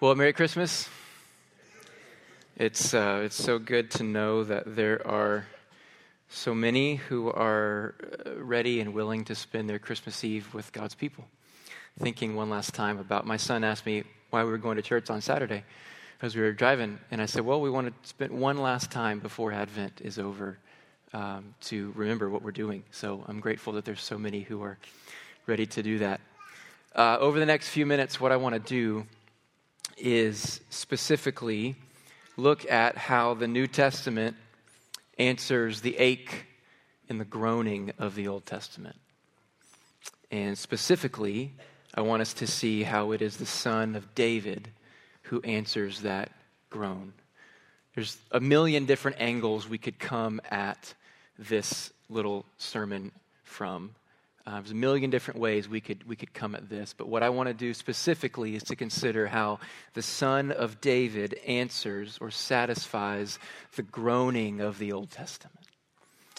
Well, Merry Christmas. It's, uh, it's so good to know that there are so many who are uh, ready and willing to spend their Christmas Eve with God's people. Thinking one last time about my son asked me why we were going to church on Saturday as we were driving. And I said, Well, we want to spend one last time before Advent is over um, to remember what we're doing. So I'm grateful that there's so many who are ready to do that. Uh, over the next few minutes, what I want to do is specifically look at how the New Testament answers the ache and the groaning of the Old Testament. And specifically, I want us to see how it is the son of David who answers that groan. There's a million different angles we could come at this little sermon from. Uh, there's a million different ways we could, we could come at this, but what I want to do specifically is to consider how the Son of David answers or satisfies the groaning of the Old Testament.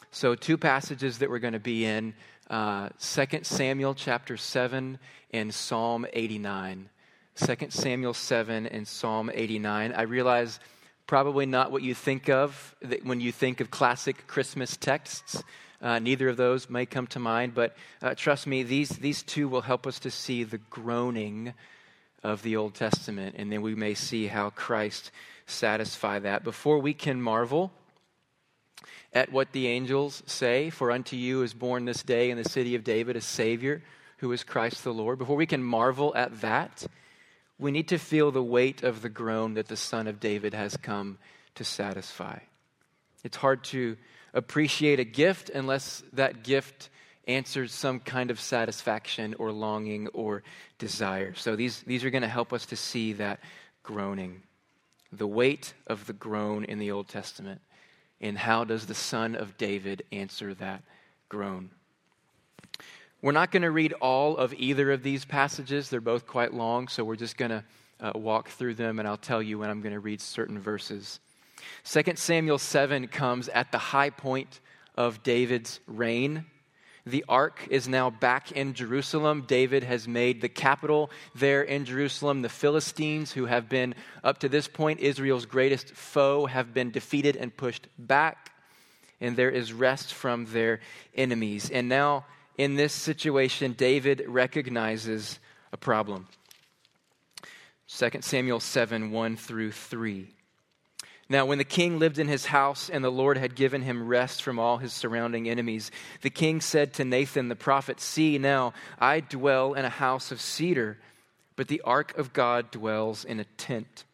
So, two passages that we're going to be in uh, 2 Samuel chapter 7 and Psalm 89. 2 Samuel 7 and Psalm 89. I realize probably not what you think of when you think of classic Christmas texts. Uh, neither of those may come to mind, but uh, trust me, these, these two will help us to see the groaning of the Old Testament, and then we may see how Christ satisfy that. Before we can marvel at what the angels say, for unto you is born this day in the city of David a Savior who is Christ the Lord, before we can marvel at that, we need to feel the weight of the groan that the Son of David has come to satisfy. It's hard to appreciate a gift unless that gift answers some kind of satisfaction or longing or desire. So these, these are going to help us to see that groaning, the weight of the groan in the Old Testament. And how does the Son of David answer that groan? We're not going to read all of either of these passages. They're both quite long, so we're just going to uh, walk through them, and I'll tell you when I'm going to read certain verses. 2 Samuel 7 comes at the high point of David's reign. The ark is now back in Jerusalem. David has made the capital there in Jerusalem. The Philistines, who have been, up to this point, Israel's greatest foe, have been defeated and pushed back. And there is rest from their enemies. And now, in this situation, David recognizes a problem. 2 Samuel 7 1 through 3. Now, when the king lived in his house and the Lord had given him rest from all his surrounding enemies, the king said to Nathan the prophet, See, now I dwell in a house of cedar, but the ark of God dwells in a tent.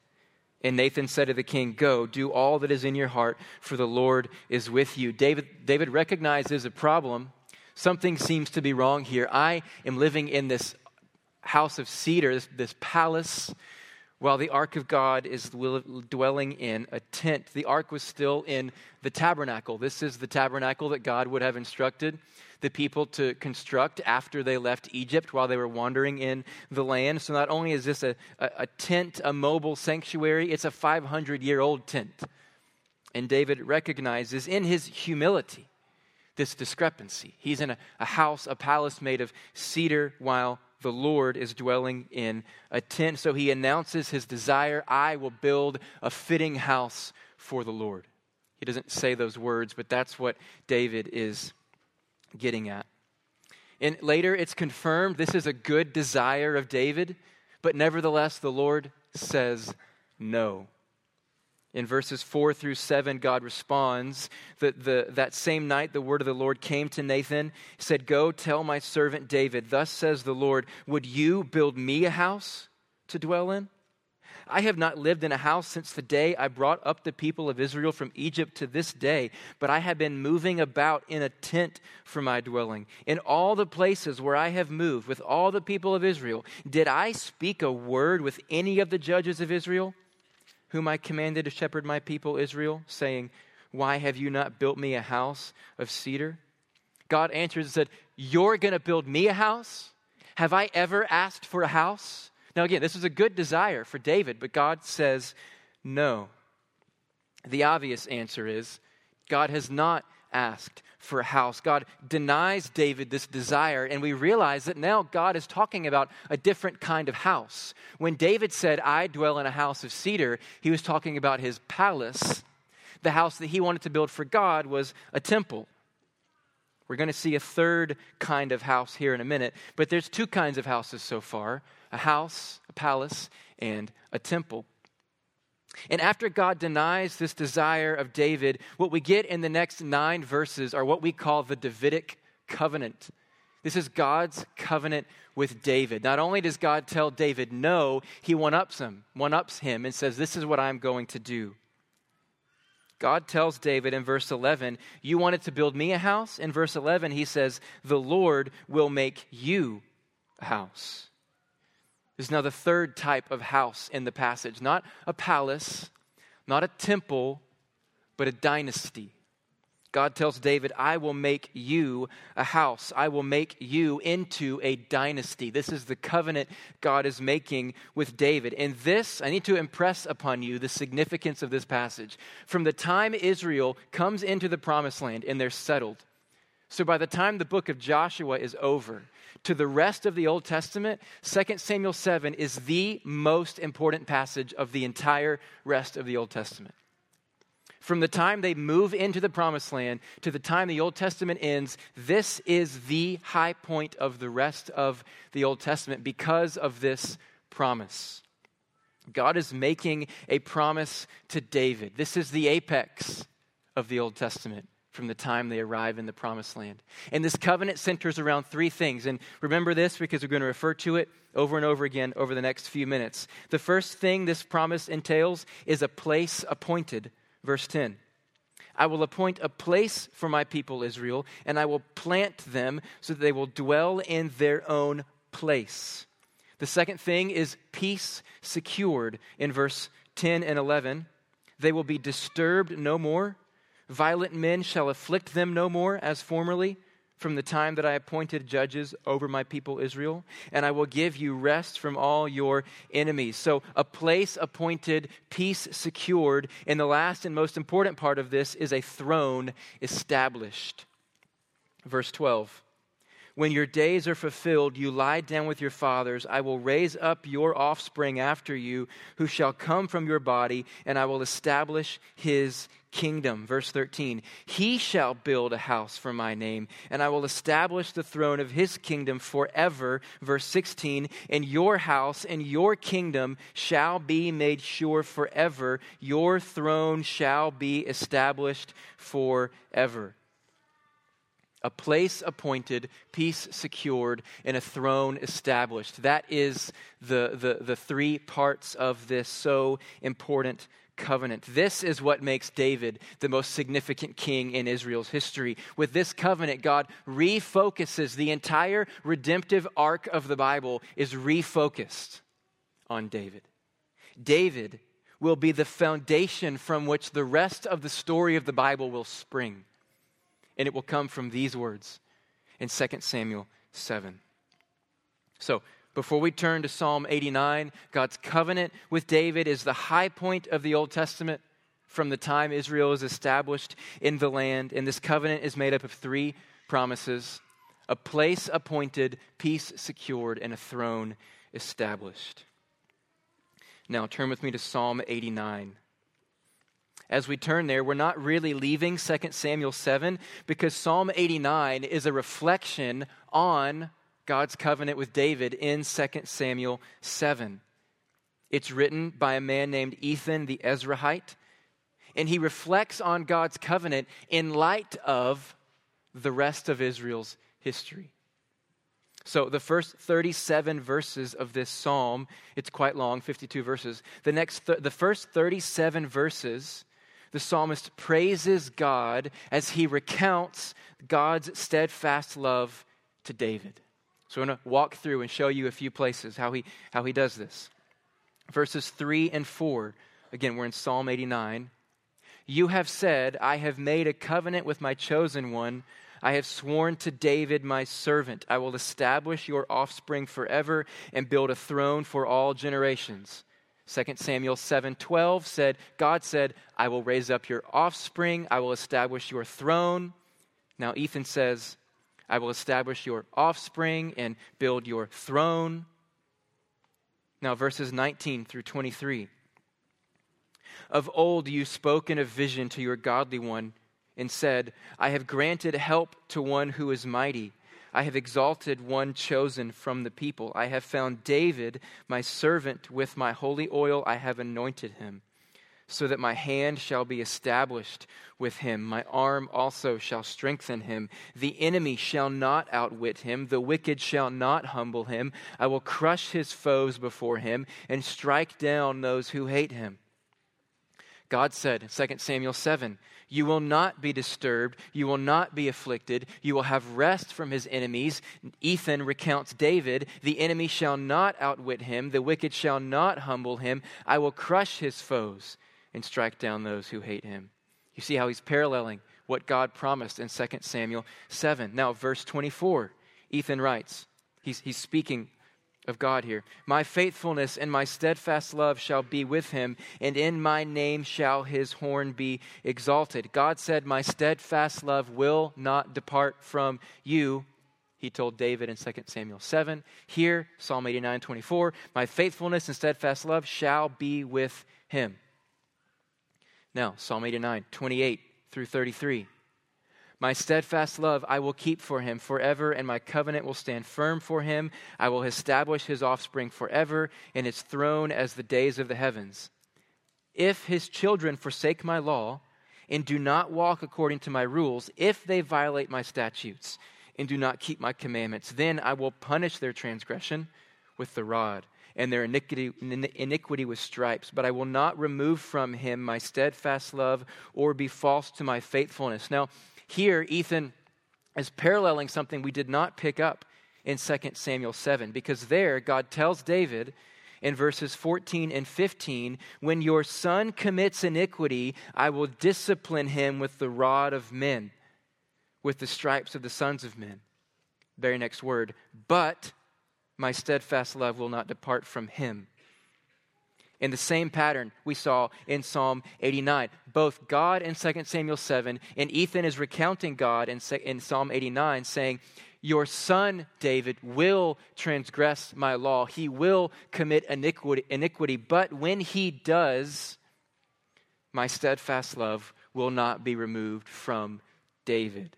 And Nathan said to the king, Go, do all that is in your heart, for the Lord is with you. David, David recognizes a problem. Something seems to be wrong here. I am living in this house of cedar, this, this palace while the ark of God is dwelling in a tent. The ark was still in the tabernacle. This is the tabernacle that God would have instructed the people to construct after they left Egypt while they were wandering in the land. So not only is this a, a, a tent, a mobile sanctuary, it's a 500 year old tent. And David recognizes in his humility this discrepancy. He's in a, a house, a palace made of cedar, while the Lord is dwelling in a tent. So he announces his desire I will build a fitting house for the Lord. He doesn't say those words, but that's what David is getting at. And later it's confirmed this is a good desire of David, but nevertheless the Lord says no. In verses 4 through 7, God responds that the, that same night the word of the Lord came to Nathan, said, Go tell my servant David, Thus says the Lord, Would you build me a house to dwell in? I have not lived in a house since the day I brought up the people of Israel from Egypt to this day, but I have been moving about in a tent for my dwelling. In all the places where I have moved with all the people of Israel, did I speak a word with any of the judges of Israel? Whom I commanded to shepherd my people Israel, saying, Why have you not built me a house of cedar? God answered and said, You're going to build me a house? Have I ever asked for a house? Now, again, this was a good desire for David, but God says no. The obvious answer is God has not asked for a house. God denies David this desire, and we realize that now God is talking about a different kind of house. When David said, I dwell in a house of cedar, he was talking about his palace. The house that he wanted to build for God was a temple. We're going to see a third kind of house here in a minute, but there's two kinds of houses so far a house, a palace, and a temple. And after God denies this desire of David, what we get in the next nine verses are what we call the Davidic covenant. This is God's covenant with David. Not only does God tell David no, he one ups him, one ups him and says, This is what I'm going to do. God tells David in verse 11, You wanted to build me a house? In verse 11, he says, The Lord will make you a house. This is now the third type of house in the passage. Not a palace, not a temple, but a dynasty. God tells David, I will make you a house. I will make you into a dynasty. This is the covenant God is making with David. And this, I need to impress upon you the significance of this passage. From the time Israel comes into the promised land and they're settled, so by the time the book of Joshua is over, to the rest of the Old Testament, 2 Samuel 7 is the most important passage of the entire rest of the Old Testament. From the time they move into the promised land to the time the Old Testament ends, this is the high point of the rest of the Old Testament because of this promise. God is making a promise to David. This is the apex of the Old Testament from the time they arrive in the promised land. And this covenant centers around three things. And remember this because we're going to refer to it over and over again over the next few minutes. The first thing this promise entails is a place appointed Verse 10 I will appoint a place for my people Israel, and I will plant them so that they will dwell in their own place. The second thing is peace secured in verse 10 and 11. They will be disturbed no more. Violent men shall afflict them no more as formerly from the time that I appointed judges over my people Israel, and I will give you rest from all your enemies. So, a place appointed, peace secured. And the last and most important part of this is a throne established. Verse 12. When your days are fulfilled, you lie down with your fathers. I will raise up your offspring after you, who shall come from your body, and I will establish his kingdom. Verse 13 He shall build a house for my name, and I will establish the throne of his kingdom forever. Verse 16 And your house and your kingdom shall be made sure forever. Your throne shall be established forever a place appointed, peace secured, and a throne established. That is the, the, the three parts of this so important covenant. This is what makes David the most significant king in Israel's history. With this covenant, God refocuses the entire redemptive arc of the Bible is refocused on David. David will be the foundation from which the rest of the story of the Bible will spring and it will come from these words in 2 Samuel 7. So, before we turn to Psalm 89, God's covenant with David is the high point of the Old Testament from the time Israel is established in the land. And this covenant is made up of three promises a place appointed, peace secured, and a throne established. Now, turn with me to Psalm 89 as we turn there, we're not really leaving 2 Samuel 7 because Psalm 89 is a reflection on God's covenant with David in 2 Samuel 7. It's written by a man named Ethan the Ezrahite, and he reflects on God's covenant in light of the rest of Israel's history. So, the first 37 verses of this psalm, it's quite long, 52 verses. The next th- the first 37 verses the psalmist praises God as he recounts God's steadfast love to David. So I'm going to walk through and show you a few places how he, how he does this. Verses 3 and 4. Again, we're in Psalm 89. You have said, I have made a covenant with my chosen one. I have sworn to David, my servant, I will establish your offspring forever and build a throne for all generations. 2 Samuel 7:12 said, God said, I will raise up your offspring, I will establish your throne. Now, Ethan says, I will establish your offspring and build your throne. Now, verses 19 through 23. Of old you spoke in a vision to your godly one and said, I have granted help to one who is mighty. I have exalted one chosen from the people. I have found David, my servant, with my holy oil I have anointed him so that my hand shall be established with him. My arm also shall strengthen him. The enemy shall not outwit him. The wicked shall not humble him. I will crush his foes before him and strike down those who hate him. God said in 2 Samuel 7, You will not be disturbed. You will not be afflicted. You will have rest from his enemies. Ethan recounts David The enemy shall not outwit him. The wicked shall not humble him. I will crush his foes and strike down those who hate him. You see how he's paralleling what God promised in 2 Samuel 7. Now, verse 24, Ethan writes, he's, he's speaking of God here. My faithfulness and my steadfast love shall be with him, and in my name shall his horn be exalted. God said, My steadfast love will not depart from you. He told David in 2 Samuel 7. Here, Psalm 89 24, My faithfulness and steadfast love shall be with him. Now, Psalm 89, 28 through 33. My steadfast love I will keep for him forever, and my covenant will stand firm for him. I will establish his offspring forever, and his throne as the days of the heavens. If his children forsake my law, and do not walk according to my rules, if they violate my statutes, and do not keep my commandments, then I will punish their transgression with the rod and their iniquity, iniquity with stripes. But I will not remove from him my steadfast love or be false to my faithfulness. Now, here, Ethan is paralleling something we did not pick up in 2 Samuel 7, because there, God tells David in verses 14 and 15 When your son commits iniquity, I will discipline him with the rod of men, with the stripes of the sons of men. Very next word, but my steadfast love will not depart from him. In the same pattern we saw in Psalm 89, both God in 2 Samuel 7, and Ethan is recounting God in, in Psalm 89, saying, Your son, David, will transgress my law. He will commit iniquity, iniquity, but when he does, my steadfast love will not be removed from David.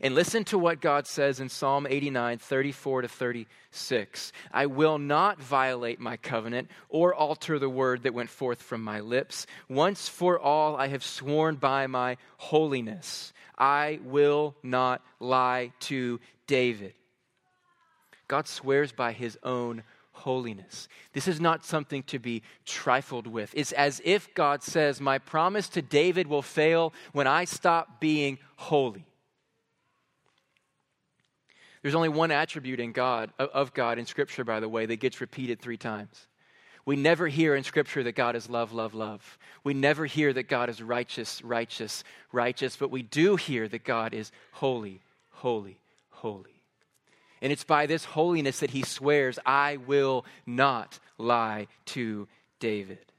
And listen to what God says in Psalm 89, 34 to 36. I will not violate my covenant or alter the word that went forth from my lips. Once for all, I have sworn by my holiness. I will not lie to David. God swears by his own holiness. This is not something to be trifled with. It's as if God says, My promise to David will fail when I stop being holy. There's only one attribute in God, of God in Scripture, by the way, that gets repeated three times. We never hear in Scripture that God is love, love, love. We never hear that God is righteous, righteous, righteous, but we do hear that God is holy, holy, holy. And it's by this holiness that he swears, I will not lie to David.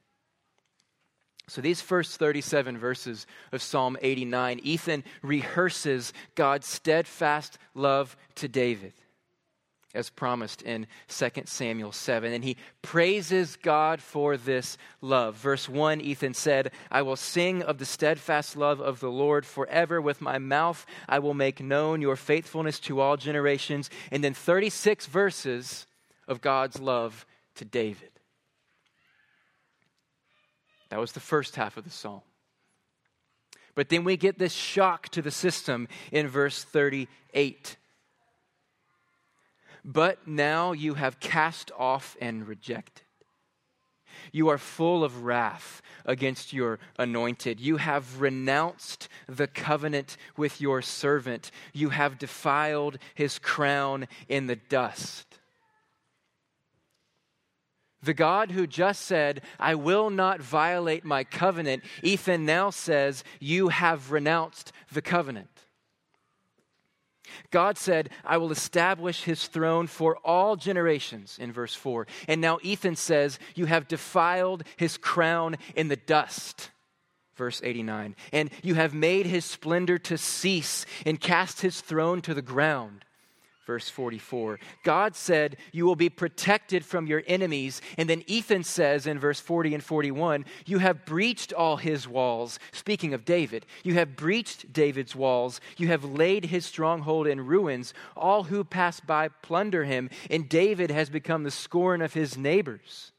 So, these first 37 verses of Psalm 89, Ethan rehearses God's steadfast love to David, as promised in 2 Samuel 7. And he praises God for this love. Verse 1, Ethan said, I will sing of the steadfast love of the Lord forever. With my mouth, I will make known your faithfulness to all generations. And then 36 verses of God's love to David. That was the first half of the psalm. But then we get this shock to the system in verse 38. But now you have cast off and rejected. You are full of wrath against your anointed. You have renounced the covenant with your servant. You have defiled his crown in the dust. The God who just said, I will not violate my covenant, Ethan now says, You have renounced the covenant. God said, I will establish his throne for all generations, in verse 4. And now Ethan says, You have defiled his crown in the dust. Verse 89. And you have made his splendor to cease and cast his throne to the ground verse 44. God said, You will be protected from your enemies. And then Ethan says in verse 40 and 41, You have breached all his walls. Speaking of David, you have breached David's walls. You have laid his stronghold in ruins. All who pass by plunder him, and David has become the scorn of his neighbors.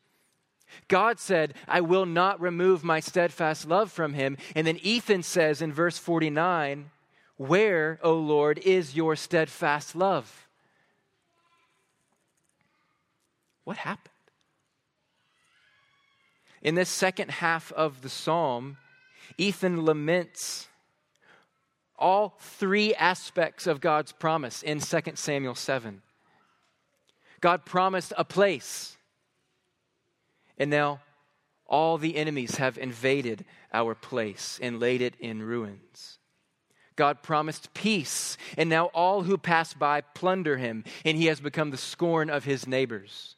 God said, I will not remove my steadfast love from him. And then Ethan says in verse 49, where, O Lord, is your steadfast love? What happened? In this second half of the psalm, Ethan laments all three aspects of God's promise in 2 Samuel 7. God promised a place, and now all the enemies have invaded our place and laid it in ruins. God promised peace, and now all who pass by plunder him, and he has become the scorn of his neighbors.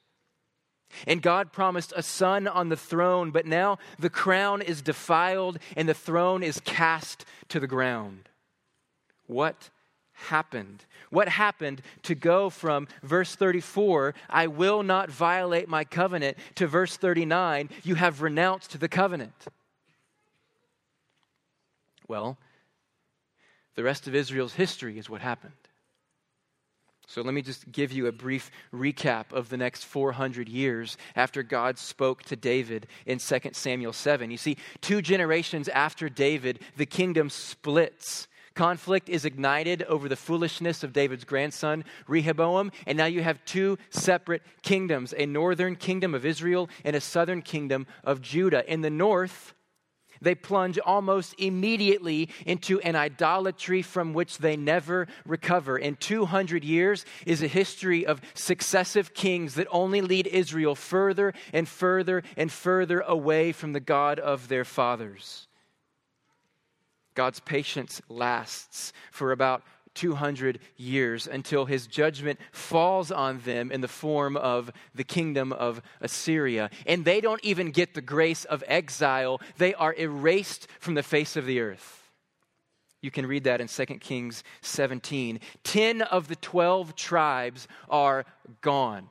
And God promised a son on the throne, but now the crown is defiled and the throne is cast to the ground. What happened? What happened to go from verse 34, I will not violate my covenant, to verse 39, you have renounced the covenant? Well, the rest of Israel's history is what happened. So let me just give you a brief recap of the next 400 years after God spoke to David in 2 Samuel 7. You see, two generations after David, the kingdom splits. Conflict is ignited over the foolishness of David's grandson, Rehoboam, and now you have two separate kingdoms a northern kingdom of Israel and a southern kingdom of Judah. In the north, they plunge almost immediately into an idolatry from which they never recover. In 200 years is a history of successive kings that only lead Israel further and further and further away from the God of their fathers. God's patience lasts for about 200 years until his judgment falls on them in the form of the kingdom of Assyria. And they don't even get the grace of exile, they are erased from the face of the earth. You can read that in 2 Kings 17. 10 of the 12 tribes are gone.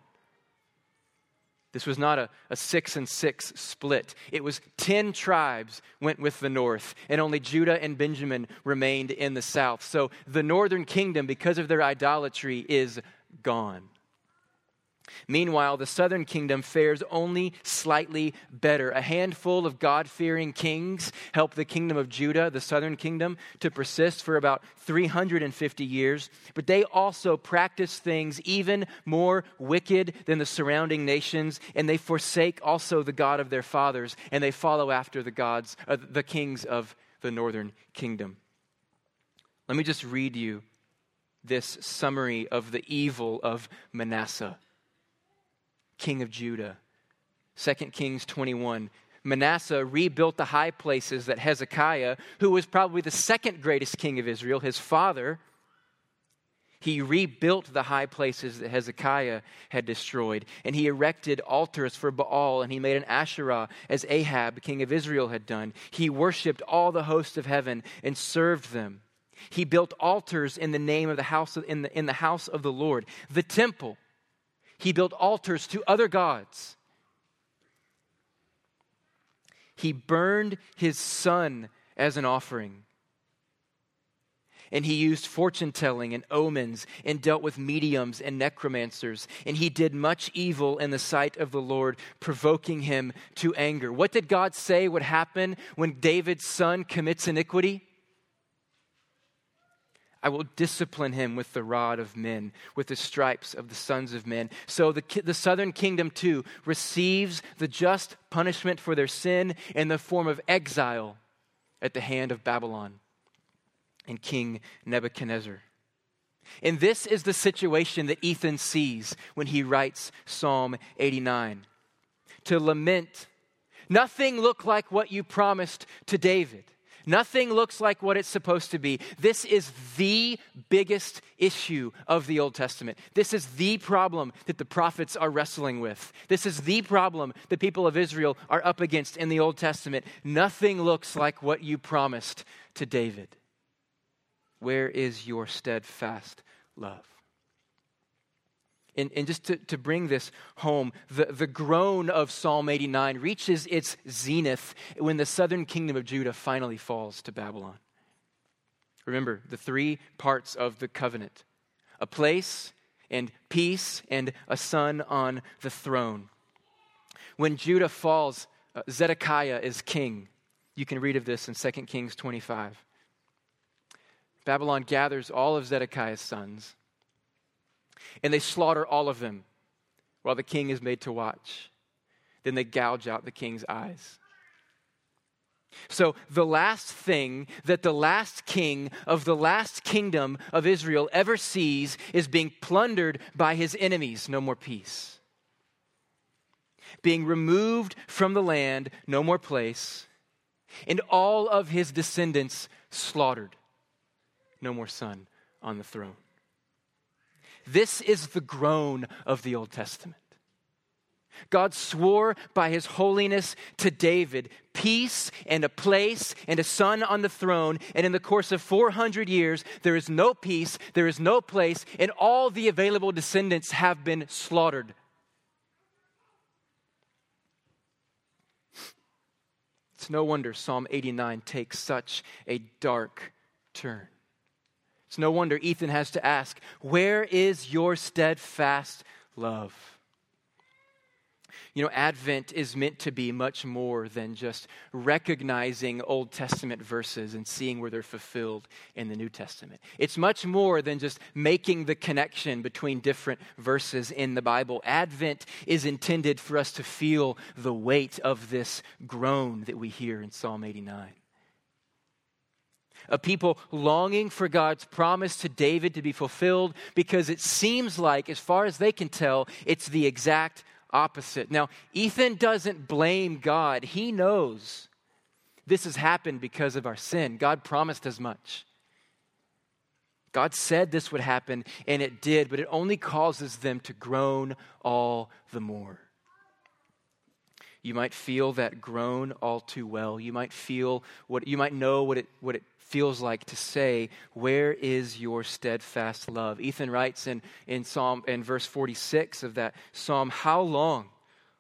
This was not a, a six and six split. It was 10 tribes went with the north, and only Judah and Benjamin remained in the south. So the northern kingdom, because of their idolatry, is gone. Meanwhile, the southern kingdom fares only slightly better. A handful of God fearing kings help the kingdom of Judah, the southern kingdom, to persist for about 350 years. But they also practice things even more wicked than the surrounding nations, and they forsake also the God of their fathers, and they follow after the gods, uh, the kings of the northern kingdom. Let me just read you this summary of the evil of Manasseh king of Judah. 2 Kings 21. Manasseh rebuilt the high places that Hezekiah, who was probably the second greatest king of Israel, his father, he rebuilt the high places that Hezekiah had destroyed, and he erected altars for Baal, and he made an Asherah as Ahab, king of Israel, had done. He worshiped all the hosts of heaven and served them. He built altars in the name of the house in, the, in the house of the Lord. The temple he built altars to other gods. He burned his son as an offering. And he used fortune telling and omens and dealt with mediums and necromancers. And he did much evil in the sight of the Lord, provoking him to anger. What did God say would happen when David's son commits iniquity? I will discipline him with the rod of men, with the stripes of the sons of men. So the, the southern kingdom too receives the just punishment for their sin in the form of exile at the hand of Babylon and King Nebuchadnezzar. And this is the situation that Ethan sees when he writes Psalm 89 to lament. Nothing looked like what you promised to David. Nothing looks like what it's supposed to be. This is the biggest issue of the Old Testament. This is the problem that the prophets are wrestling with. This is the problem the people of Israel are up against in the Old Testament. Nothing looks like what you promised to David. Where is your steadfast love? And, and just to, to bring this home, the, the groan of Psalm 89 reaches its zenith when the southern kingdom of Judah finally falls to Babylon. Remember the three parts of the covenant a place and peace and a son on the throne. When Judah falls, uh, Zedekiah is king. You can read of this in 2 Kings 25. Babylon gathers all of Zedekiah's sons and they slaughter all of them while the king is made to watch. Then they gouge out the king's eyes. So, the last thing that the last king of the last kingdom of Israel ever sees is being plundered by his enemies. No more peace. Being removed from the land, no more place. And all of his descendants slaughtered. No more son on the throne. This is the groan of the Old Testament. God swore by his holiness to David peace and a place and a son on the throne. And in the course of 400 years, there is no peace, there is no place, and all the available descendants have been slaughtered. It's no wonder Psalm 89 takes such a dark turn. It's no wonder Ethan has to ask, Where is your steadfast love? You know, Advent is meant to be much more than just recognizing Old Testament verses and seeing where they're fulfilled in the New Testament. It's much more than just making the connection between different verses in the Bible. Advent is intended for us to feel the weight of this groan that we hear in Psalm 89 a people longing for God's promise to David to be fulfilled because it seems like, as far as they can tell, it's the exact opposite. Now, Ethan doesn't blame God, he knows this has happened because of our sin. God promised as much. God said this would happen, and it did, but it only causes them to groan all the more. You might feel that groan all too well. You might feel what you might know what it what it feels like to say, Where is your steadfast love? Ethan writes in, in Psalm in verse 46 of that psalm, How long,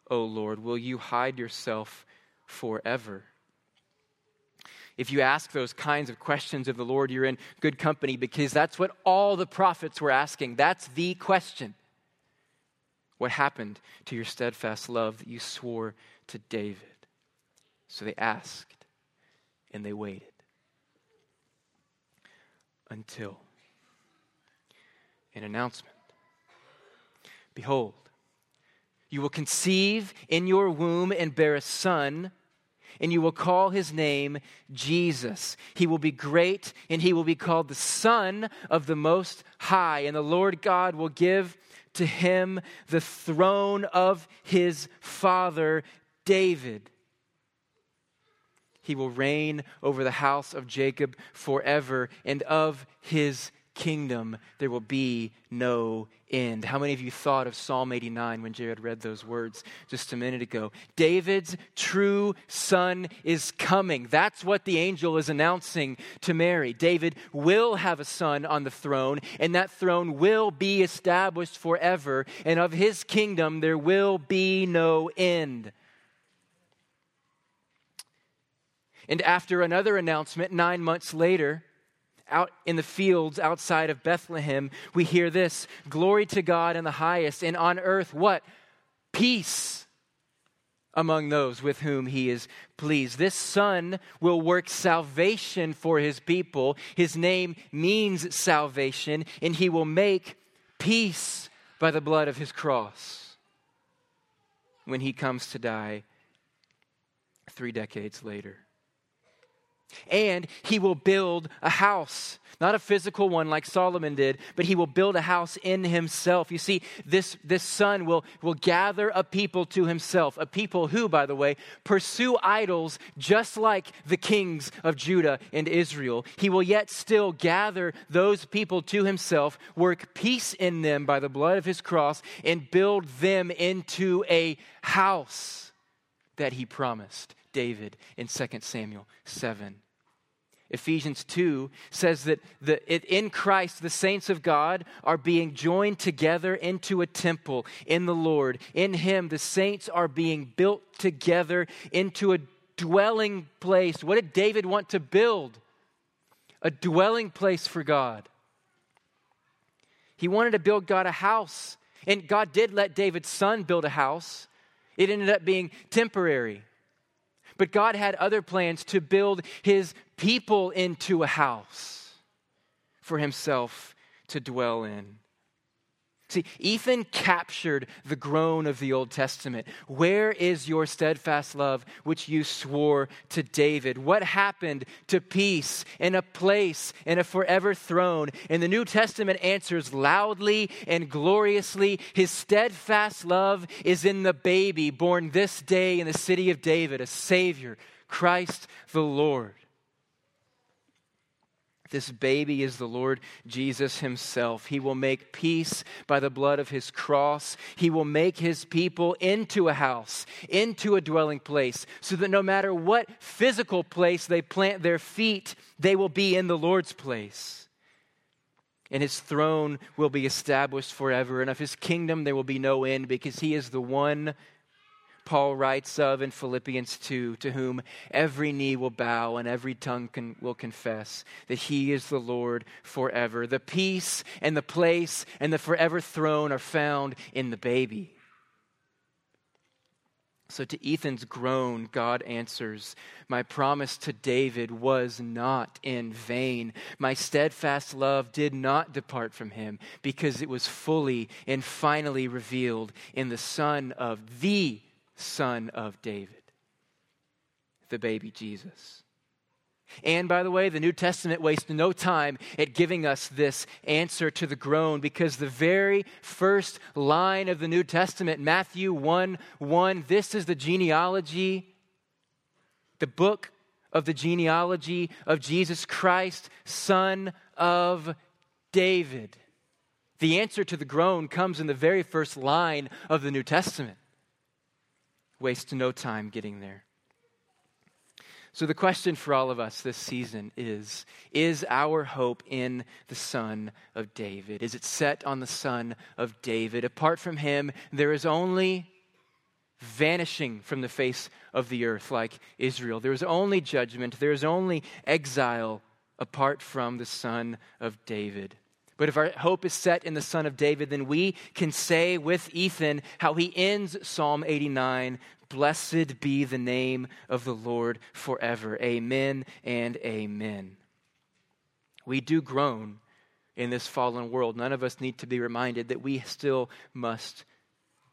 O Lord, will you hide yourself forever? If you ask those kinds of questions of the Lord, you're in good company because that's what all the prophets were asking. That's the question. What happened to your steadfast love that you swore to David? So they asked and they waited until an announcement. Behold, you will conceive in your womb and bear a son, and you will call his name Jesus. He will be great, and he will be called the Son of the Most High, and the Lord God will give to him the throne of his father David he will reign over the house of Jacob forever, and of his kingdom there will be no end. How many of you thought of Psalm 89 when Jared read those words just a minute ago? David's true son is coming. That's what the angel is announcing to Mary. David will have a son on the throne, and that throne will be established forever, and of his kingdom there will be no end. And after another announcement, nine months later, out in the fields outside of Bethlehem, we hear this Glory to God in the highest, and on earth, what? Peace among those with whom he is pleased. This Son will work salvation for his people. His name means salvation, and he will make peace by the blood of his cross when he comes to die three decades later. And he will build a house not a physical one like Solomon did, but he will build a house in himself. You see, this, this son will, will gather a people to himself, a people who, by the way, pursue idols just like the kings of Judah and Israel. He will yet still gather those people to himself, work peace in them by the blood of his cross, and build them into a house that he promised David in 2 Samuel 7. Ephesians 2 says that the, in Christ, the saints of God are being joined together into a temple in the Lord. In Him, the saints are being built together into a dwelling place. What did David want to build? A dwelling place for God. He wanted to build God a house. And God did let David's son build a house, it ended up being temporary. But God had other plans to build his people into a house for himself to dwell in. See, Ethan captured the groan of the Old Testament. Where is your steadfast love which you swore to David? What happened to peace in a place in a forever throne? And the New Testament answers loudly and gloriously His steadfast love is in the baby born this day in the city of David, a Savior, Christ the Lord. This baby is the Lord Jesus himself. He will make peace by the blood of his cross. He will make his people into a house, into a dwelling place, so that no matter what physical place they plant their feet, they will be in the Lord's place. And his throne will be established forever, and of his kingdom there will be no end, because he is the one Paul writes of in Philippians 2, to whom every knee will bow and every tongue can, will confess that he is the Lord forever. The peace and the place and the forever throne are found in the baby. So, to Ethan's groan, God answers, My promise to David was not in vain. My steadfast love did not depart from him because it was fully and finally revealed in the Son of the son of David, the baby Jesus. And by the way, the New Testament wastes no time at giving us this answer to the groan because the very first line of the New Testament, Matthew 1 1, this is the genealogy, the book of the genealogy of Jesus Christ, son of David. The answer to the groan comes in the very first line of the New Testament waste no time getting there. So, the question for all of us this season is Is our hope in the Son of David? Is it set on the Son of David? Apart from him, there is only vanishing from the face of the earth, like Israel. There is only judgment, there is only exile apart from the Son of David. But if our hope is set in the Son of David, then we can say with Ethan how he ends Psalm 89 Blessed be the name of the Lord forever. Amen and amen. We do groan in this fallen world. None of us need to be reminded that we still must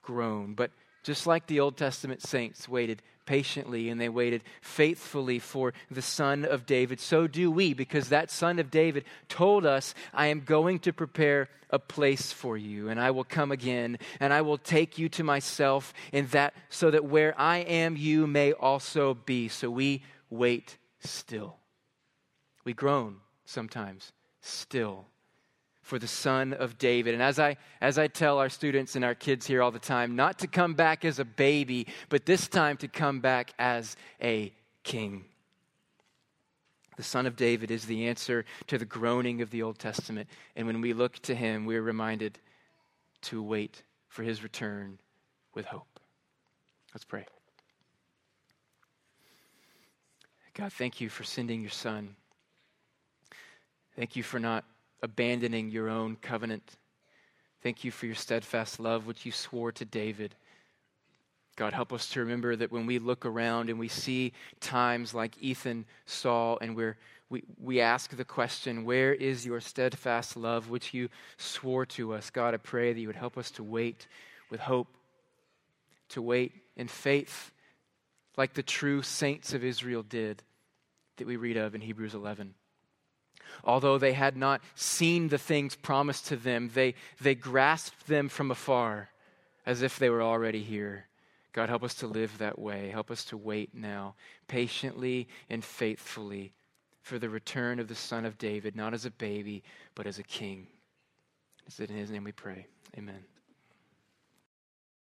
groan. But just like the Old Testament saints waited patiently and they waited faithfully for the Son of David, so do we, because that Son of David told us, I am going to prepare a place for you, and I will come again, and I will take you to myself, and that so that where I am, you may also be. So we wait still. We groan sometimes still for the son of David. And as I, as I tell our students and our kids here all the time, not to come back as a baby, but this time to come back as a king. The son of David is the answer to the groaning of the Old Testament. And when we look to him, we're reminded to wait for his return with hope. Let's pray. God, thank you for sending your son. Thank you for not abandoning your own covenant. Thank you for your steadfast love, which you swore to David. God, help us to remember that when we look around and we see times like Ethan saw, and we're, we, we ask the question, Where is your steadfast love, which you swore to us? God, I pray that you would help us to wait with hope, to wait in faith, like the true saints of Israel did that we read of in Hebrews 11. Although they had not seen the things promised to them, they, they grasped them from afar as if they were already here. God, help us to live that way. Help us to wait now, patiently and faithfully, for the return of the Son of David, not as a baby, but as a king. It's in his name we pray. Amen.